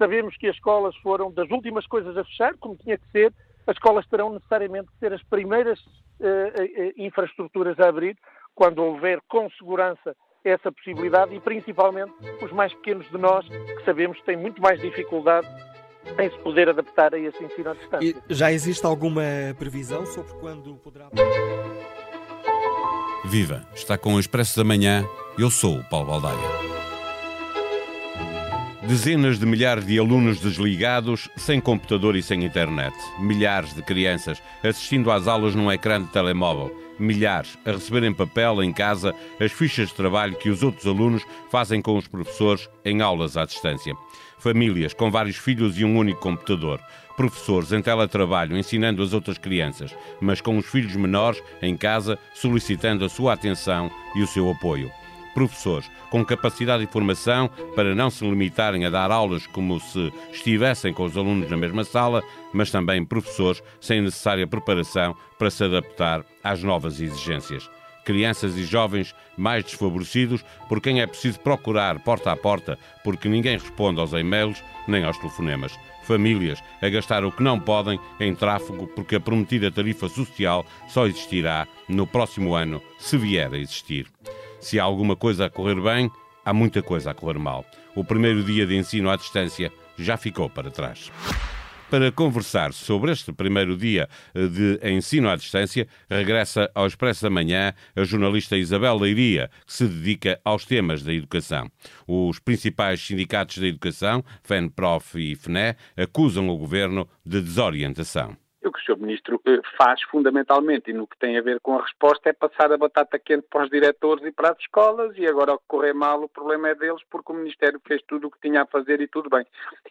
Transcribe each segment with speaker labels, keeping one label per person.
Speaker 1: sabemos que as escolas foram das últimas coisas a fechar, como tinha que ser, as escolas terão necessariamente que ser as primeiras uh, infraestruturas a abrir, quando houver com segurança essa possibilidade e principalmente os mais pequenos de nós, que sabemos que têm muito mais dificuldade em se poder adaptar a esse ensino à distância.
Speaker 2: E já existe alguma previsão sobre quando poderá.
Speaker 3: Viva! Está com o Expresso da Manhã. Eu sou o Paulo Baldaia. Dezenas de milhares de alunos desligados, sem computador e sem internet. Milhares de crianças assistindo às aulas num ecrã de telemóvel. Milhares a receber em papel, em casa, as fichas de trabalho que os outros alunos fazem com os professores em aulas à distância. Famílias com vários filhos e um único computador. Professores em teletrabalho ensinando as outras crianças, mas com os filhos menores em casa solicitando a sua atenção e o seu apoio professores com capacidade de formação para não se limitarem a dar aulas como se estivessem com os alunos na mesma sala, mas também professores sem necessária preparação para se adaptar às novas exigências. Crianças e jovens mais desfavorecidos por quem é preciso procurar porta a porta porque ninguém responde aos e-mails nem aos telefonemas. Famílias a gastar o que não podem em tráfego porque a prometida tarifa social só existirá no próximo ano, se vier a existir. Se há alguma coisa a correr bem, há muita coisa a correr mal. O primeiro dia de ensino à distância já ficou para trás. Para conversar sobre este primeiro dia eh, de ensino à distância, regressa ao Expresso da Manhã a jornalista Isabel Leiria, que se dedica aos temas da educação. Os principais sindicatos da educação, FENPROF e FNE, acusam o governo de desorientação
Speaker 4: o que o Sr. Ministro eh, faz fundamentalmente, e no que tem a ver com a resposta, é passar a batata quente para os diretores e para as escolas, e agora ao correr mal o problema é deles, porque o Ministério fez tudo o que tinha a fazer e tudo bem.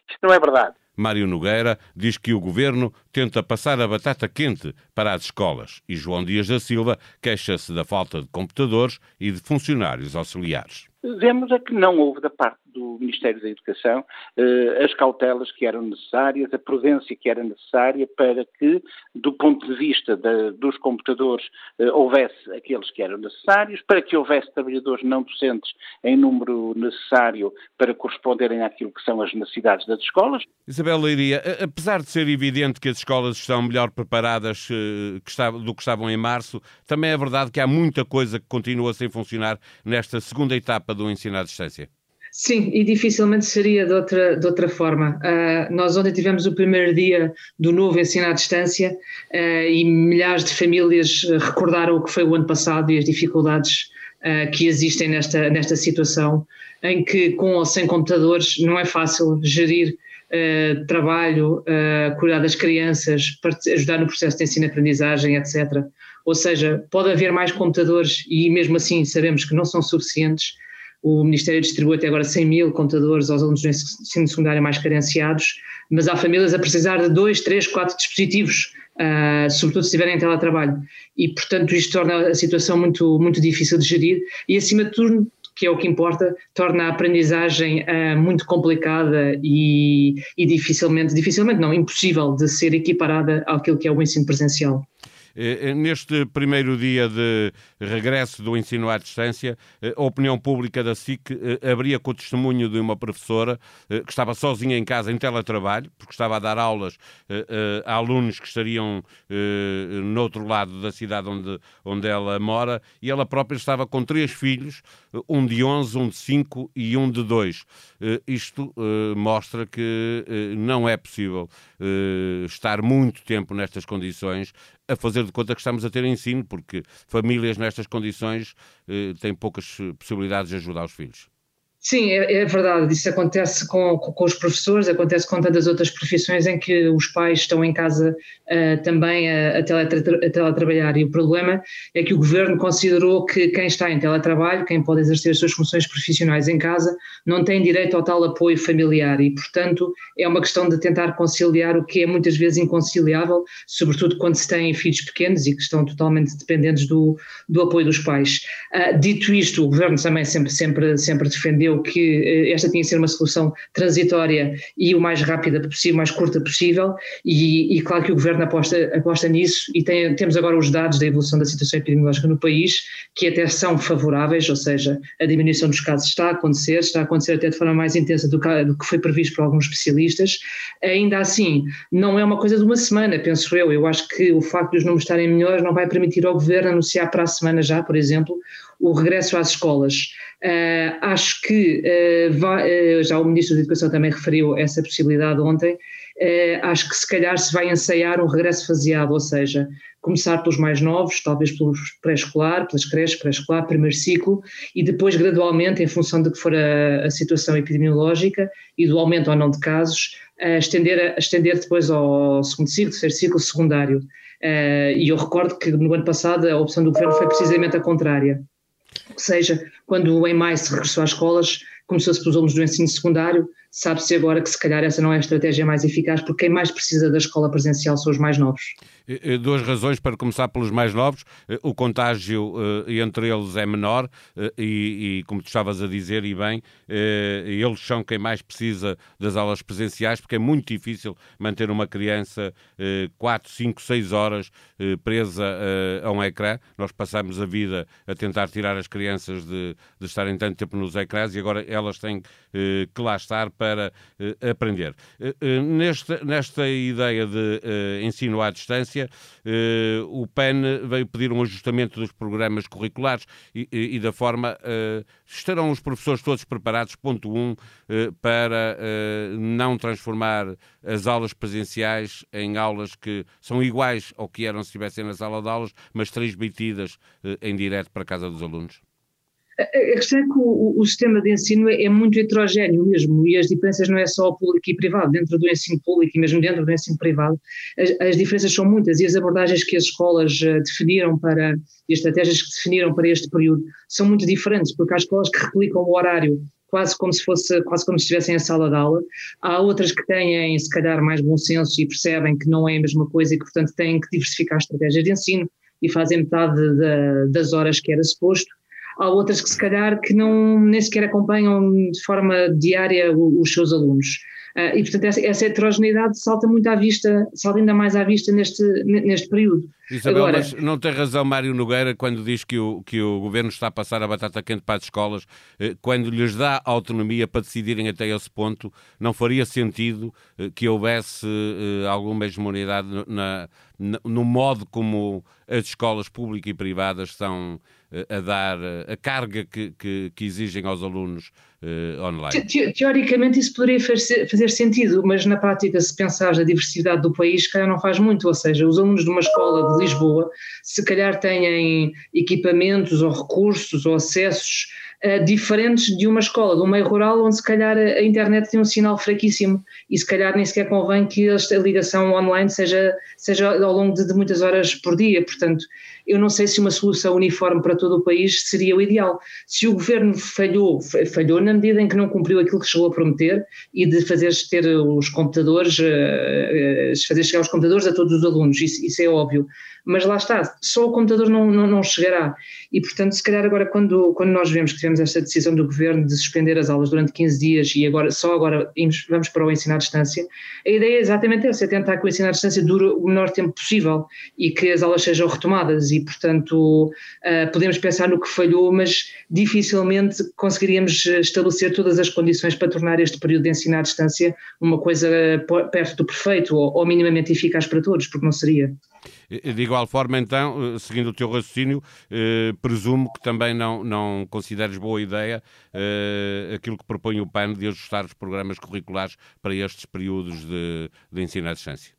Speaker 4: Isto não é verdade.
Speaker 3: Mário Nogueira diz que o governo tenta passar a batata quente para as escolas e João Dias da Silva queixa-se da falta de computadores e de funcionários auxiliares.
Speaker 5: Vemos é que não houve da parte do Ministério da Educação eh, as cautelas que eram necessárias, a prudência que era necessária para que, do ponto de vista de, dos computadores, eh, houvesse aqueles que eram necessários, para que houvesse trabalhadores não docentes em número necessário para corresponderem àquilo que são as necessidades das escolas.
Speaker 3: Isabel Leiria, apesar de ser evidente que as escolas estão melhor preparadas eh, do que estavam em março, também é verdade que há muita coisa que continua sem funcionar nesta segunda etapa do ensino à distância.
Speaker 6: Sim, e dificilmente seria de outra, de outra forma. Uh, nós ontem tivemos o primeiro dia do novo ensino à distância uh, e milhares de famílias recordaram o que foi o ano passado e as dificuldades uh, que existem nesta, nesta situação, em que com ou sem computadores não é fácil gerir trabalho, cuidar das crianças, ajudar no processo de ensino-aprendizagem, etc. Ou seja, pode haver mais computadores e mesmo assim sabemos que não são suficientes o Ministério distribui até agora 100 mil computadores aos alunos do ensino secundário mais carenciados, mas há famílias a precisar de dois, três, quatro dispositivos, uh, sobretudo se estiverem em teletrabalho. E, portanto, isto torna a situação muito, muito difícil de gerir e, acima de tudo, que é o que importa, torna a aprendizagem uh, muito complicada e, e dificilmente, dificilmente não, impossível de ser equiparada àquilo que é o ensino presencial.
Speaker 3: Eh, eh, neste primeiro dia de regresso do ensino à distância, eh, a opinião pública da SIC abria com o testemunho de uma professora que estava sozinha em casa em teletrabalho, porque estava a dar aulas a alunos que estariam no outro lado da cidade onde, onde ela mora, e ela própria estava com três filhos, um de 11, um de 5 e um de 2. Isto mostra que não é possível estar muito tempo nestas condições a fazer de conta que estamos a ter ensino, porque famílias nestas condições eh, têm poucas possibilidades de ajudar os filhos.
Speaker 6: Sim, é, é, verdade. Isso acontece com, com, os professores, acontece com tantas outras profissões em que os pais estão em casa uh, também a, a, teletra, a, teletrabalhar. E o problema é que o governo considerou que quem está em teletrabalho, quem pode exercer as suas funções profissionais em casa, não tem direito ao tal apoio familiar. E, portanto, é uma questão de tentar conciliar o que é muitas vezes inconciliável, sobretudo quando se têm filhos pequenos e que estão totalmente dependentes do, do apoio dos pais. Uh, dito isto, o governo também sempre, sempre, sempre defendeu eu que esta tinha que ser uma solução transitória e o mais rápida possível, mais curta possível, e, e claro que o Governo aposta, aposta nisso e tem, temos agora os dados da evolução da situação epidemiológica no país, que até são favoráveis, ou seja, a diminuição dos casos está a acontecer, está a acontecer até de forma mais intensa do que, do que foi previsto por alguns especialistas. Ainda assim, não é uma coisa de uma semana, penso eu. Eu acho que o facto de os números estarem melhores não vai permitir ao Governo anunciar para a semana já, por exemplo, o regresso às escolas. Uh, acho que uh, vai, uh, já o Ministro da Educação também referiu essa possibilidade ontem. acho que se calhar se vai ensaiar um regresso faseado, ou seja, começar pelos mais novos, talvez pelo pré-escolar, pelas creches, pré-escolar, primeiro ciclo, e depois gradualmente, em função de que for a, a situação epidemiológica e do aumento ou não de casos, estender, estender depois ao segundo ciclo, terceiro ciclo, secundário. E eu recordo que no ano passado a opção do governo foi precisamente a contrária. Seja, quando em maio se regressou às escolas, começou-se pelos alunos do ensino secundário, sabe-se agora que se calhar essa não é a estratégia mais eficaz, porque quem mais precisa da escola presencial são os mais novos.
Speaker 3: Eh, duas razões para começar pelos mais novos. Eh, o contágio entre eles é menor e, e, como tu estavas a dizer, e bem, eles são quem mais precisa das aulas presenciais, porque é muito difícil manter uma criança 4, 5, 6 horas presa a um ecrã. Nós passamos a vida a tentar tirar as crianças de, de estarem tanto tempo nos ecrãs e agora elas têm que lá estar para aprender. Nesta, nesta ideia de ensino à distância, o PAN veio pedir um ajustamento dos programas curriculares e, e, e da forma. Estarão os professores todos preparados, ponto 1, um, para não transformar as aulas presenciais em aulas que são iguais ao que eram se estivessem na sala de aulas, mas transmitidas em direto para a casa dos alunos?
Speaker 6: A questão é que o, o, sistema de ensino é, é, muito heterogéneo mesmo, e as diferenças não é só público e privado, dentro do ensino público e mesmo dentro do ensino privado, as, as diferenças são muitas e as abordagens que as escolas uh, definiram para, e as estratégias que definiram para este período são muito diferentes, porque há escolas que replicam o horário quase como se fosse, quase como se estivessem em sala de aula. Há outras que têm, se calhar, mais bom senso e percebem que não é a mesma coisa e que, portanto, têm que diversificar estratégias de ensino e fazem metade de, das horas que era suposto há outras que se calhar que não, nem sequer acompanham de forma diária os seus alunos. Uh, e, portanto, essa, essa, heterogeneidade salta muito à vista, salta ainda mais à vista neste, neste período.
Speaker 3: Isabel, Agora, mas não tem razão Mário Nogueira quando diz que o, que o governo está a passar a batata quente para as escolas, eh, quando lhes dá autonomia para decidirem até esse ponto, não faria sentido eh, que houvesse eh, alguma hegemonidade na, no modo como as escolas públicas e privadas estão a dar a carga que, que, que exigem aos alunos uh, online.
Speaker 6: Te, teoricamente isso poderia fazer, sentido, mas na prática, se pensares na diversidade do país, calhar não faz muito, ou seja, os alunos de uma escola de Lisboa, se calhar têm equipamentos ou recursos ou acessos uh, diferentes de uma escola, de um meio rural, onde se calhar a internet tem um sinal fraquíssimo e se calhar nem sequer convém que a ligação online seja, seja ao longo de, de muitas horas por dia, portanto eu não sei se uma solução uniforme para todo o país seria o ideal. Se o governo falhou, falhou na medida em que não cumpriu aquilo que chegou a prometer e de fazer ter os computadores, eh, eh, fazer chegar os computadores a todos os alunos, isso, isso é óbvio mas lá está, só o computador não, não, não, chegará. E, portanto, se calhar agora, quando, quando nós vemos que tivemos esta decisão do governo de suspender as aulas durante 15 dias e agora só agora vamos para o ensino à distância, a ideia é exatamente essa: é tentar que o ensino à distância dure o menor tempo possível e que as aulas sejam retomadas. E, portanto, uh, podemos pensar no que falhou, mas dificilmente conseguiríamos estabelecer todas as condições para tornar este período de ensino à distância uma coisa perto do perfeito ou, ou minimamente eficaz para todos, porque não seria.
Speaker 3: De igual forma, então, eh, seguindo o teu raciocínio, eh, presumo que também não, não consideres boa ideia eh, aquilo que propõe o PAN de ajustar os programas curriculares para estes períodos de, de ensino à distância.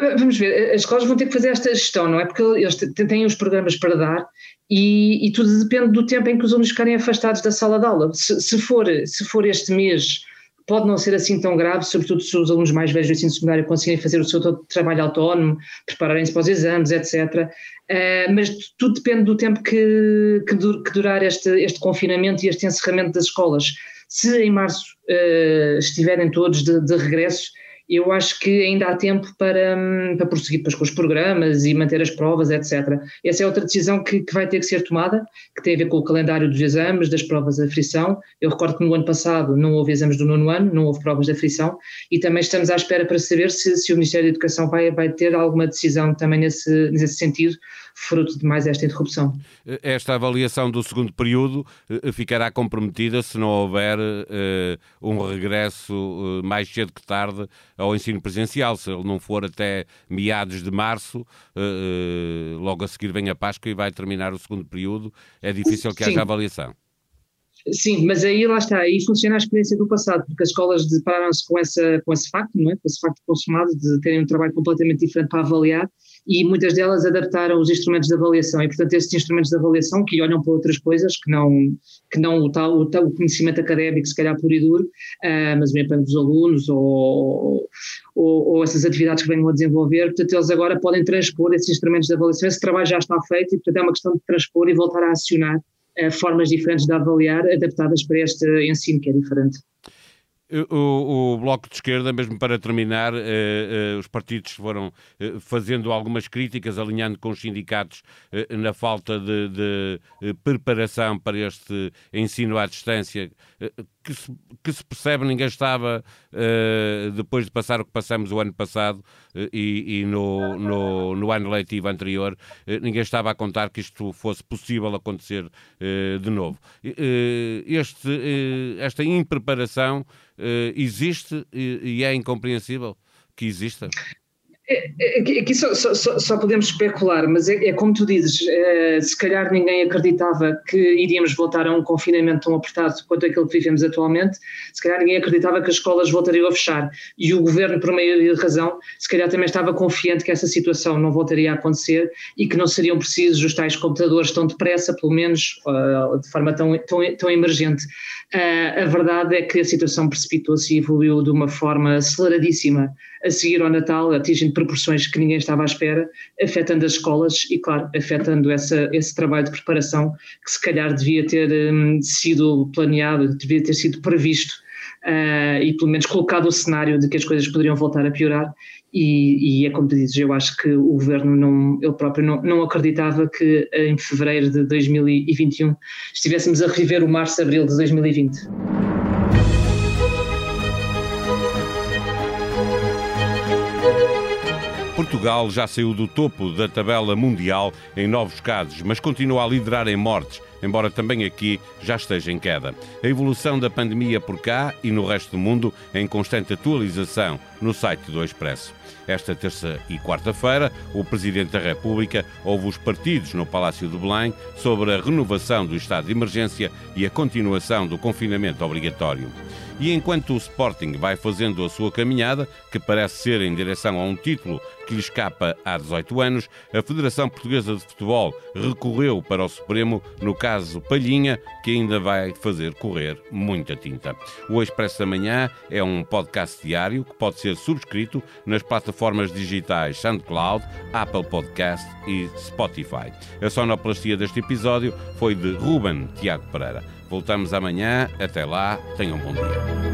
Speaker 6: Eh, vamos ver, as escolas vão ter que fazer esta gestão, não é? Porque eles têm os programas para dar e, e tudo depende do tempo em que os alunos ficarem afastados da sala de aula. Se, se, for, se for este mês pode não ser assim tão grave, sobretudo se os alunos mais velhos do ensino secundário conseguirem fazer o seu trabalho autónomo, prepararem-se para os exames, etc. Uh, eh, mas tudo depende do tempo que, que, que durar este, este, confinamento e este encerramento das escolas. Se em março uh, estiverem todos de, de regresso, eu acho que ainda há tempo para, hum, para prosseguir depois com os programas e manter as provas, etc. Essa é outra decisão que, que, vai ter que ser tomada, que tem a ver com o calendário dos exames, das provas de aflição. Eu recordo que no ano passado não houve exames do nono ano, não houve provas de aflição, e também estamos à espera para saber se, se o Ministério da Educação vai, vai ter alguma decisão também nesse, nesse sentido, fruto de mais esta interrupção.
Speaker 3: Esta avaliação do segundo período eh, ficará comprometida se não houver uh, um regresso uh, mais cedo que tarde ao ensino presencial. Se ele não for até meados de março, uh, logo a seguir vem a Páscoa e vai terminar o segundo período, é difícil que Sim. haja avaliação.
Speaker 6: Sim, mas aí lá está, aí funciona a experiência do passado, porque as escolas depararam-se com, com esse facto, não é? com esse facto consumado de terem um trabalho completamente diferente para avaliar e muitas delas adaptaram os instrumentos de avaliação e, portanto, esses instrumentos de avaliação que olham para outras coisas que não, que não o, tal, o, tal, o conhecimento académico, se calhar puro e duro, uh, mas mesmo para os alunos ou, ou, ou, essas atividades que venham a desenvolver, portanto, eles agora podem transpor esses instrumentos de avaliação, esse trabalho já está feito e, portanto, é uma questão de transpor e voltar a acionar formas diferentes de avaliar, adaptadas para este ensino que é diferente.
Speaker 3: O, o, Bloco de Esquerda, mesmo para terminar, eh, eh, os partidos foram eh, fazendo algumas críticas, alinhando com os sindicatos eh, na falta de, de, eh, preparação para este ensino à distância, eh, que se, que, se, percebe, ninguém estava, depois de passar o que passamos o ano passado e, e no, no, no, ano letivo anterior, ninguém estava a contar que isto fosse possível acontecer de novo. Este, esta impreparação uh, existe e, e é incompreensível que exista?
Speaker 6: É, é, aqui só, só, só, podemos especular, mas é, é como tu dizes, é, se calhar ninguém acreditava que iríamos voltar a um confinamento tão apertado quanto aquele que vivemos atualmente, se calhar ninguém acreditava que as escolas voltariam a fechar e o governo, por meio de razão, se calhar também estava confiante que essa situação não voltaria a acontecer e que não seriam precisos os tais computadores tão depressa, pelo menos uh, de forma tão, tão, tão emergente. Uh, a verdade é que a situação precipitou-se e evoluiu de uma forma aceleradíssima a seguir ao Natal, atingindo proporções que ninguém estava à espera, afetando as escolas e, claro, afetando essa, esse trabalho de preparação que se calhar devia ter um, sido planeado, devia ter sido previsto uh, e pelo menos colocado o cenário de que as coisas poderiam voltar a piorar e, e, é como dizes, eu acho que o governo, não, ele próprio, não, não acreditava que em fevereiro de 2021 estivéssemos a reviver o março-abril de 2020.
Speaker 3: Portugal já saiu do topo da tabela mundial em novos casos, mas continua a liderar em mortes, embora também aqui já esteja em queda. A evolução da pandemia por cá e no resto do mundo em constante atualização no site do Expresso. Esta terça e quarta-feira, o Presidente da República ouve os partidos no Palácio de Belém sobre a renovação do estado de emergência e a continuação do confinamento obrigatório. E enquanto o Sporting vai fazendo a sua caminhada, que parece ser em direção a um título que lhe escapa há 18 anos, a Federação Portuguesa de Futebol recorreu para o Supremo no caso Palhinha, que ainda vai fazer correr muita tinta. O Expresso da Manhã é um podcast diário que pode ser subscrito nas plataformas digitais SoundCloud, Apple Podcast e Spotify. A sonoplastia deste episódio foi de Ruben Tiago Pereira. Voltamos amanhã. Até lá, tenham um bom dia.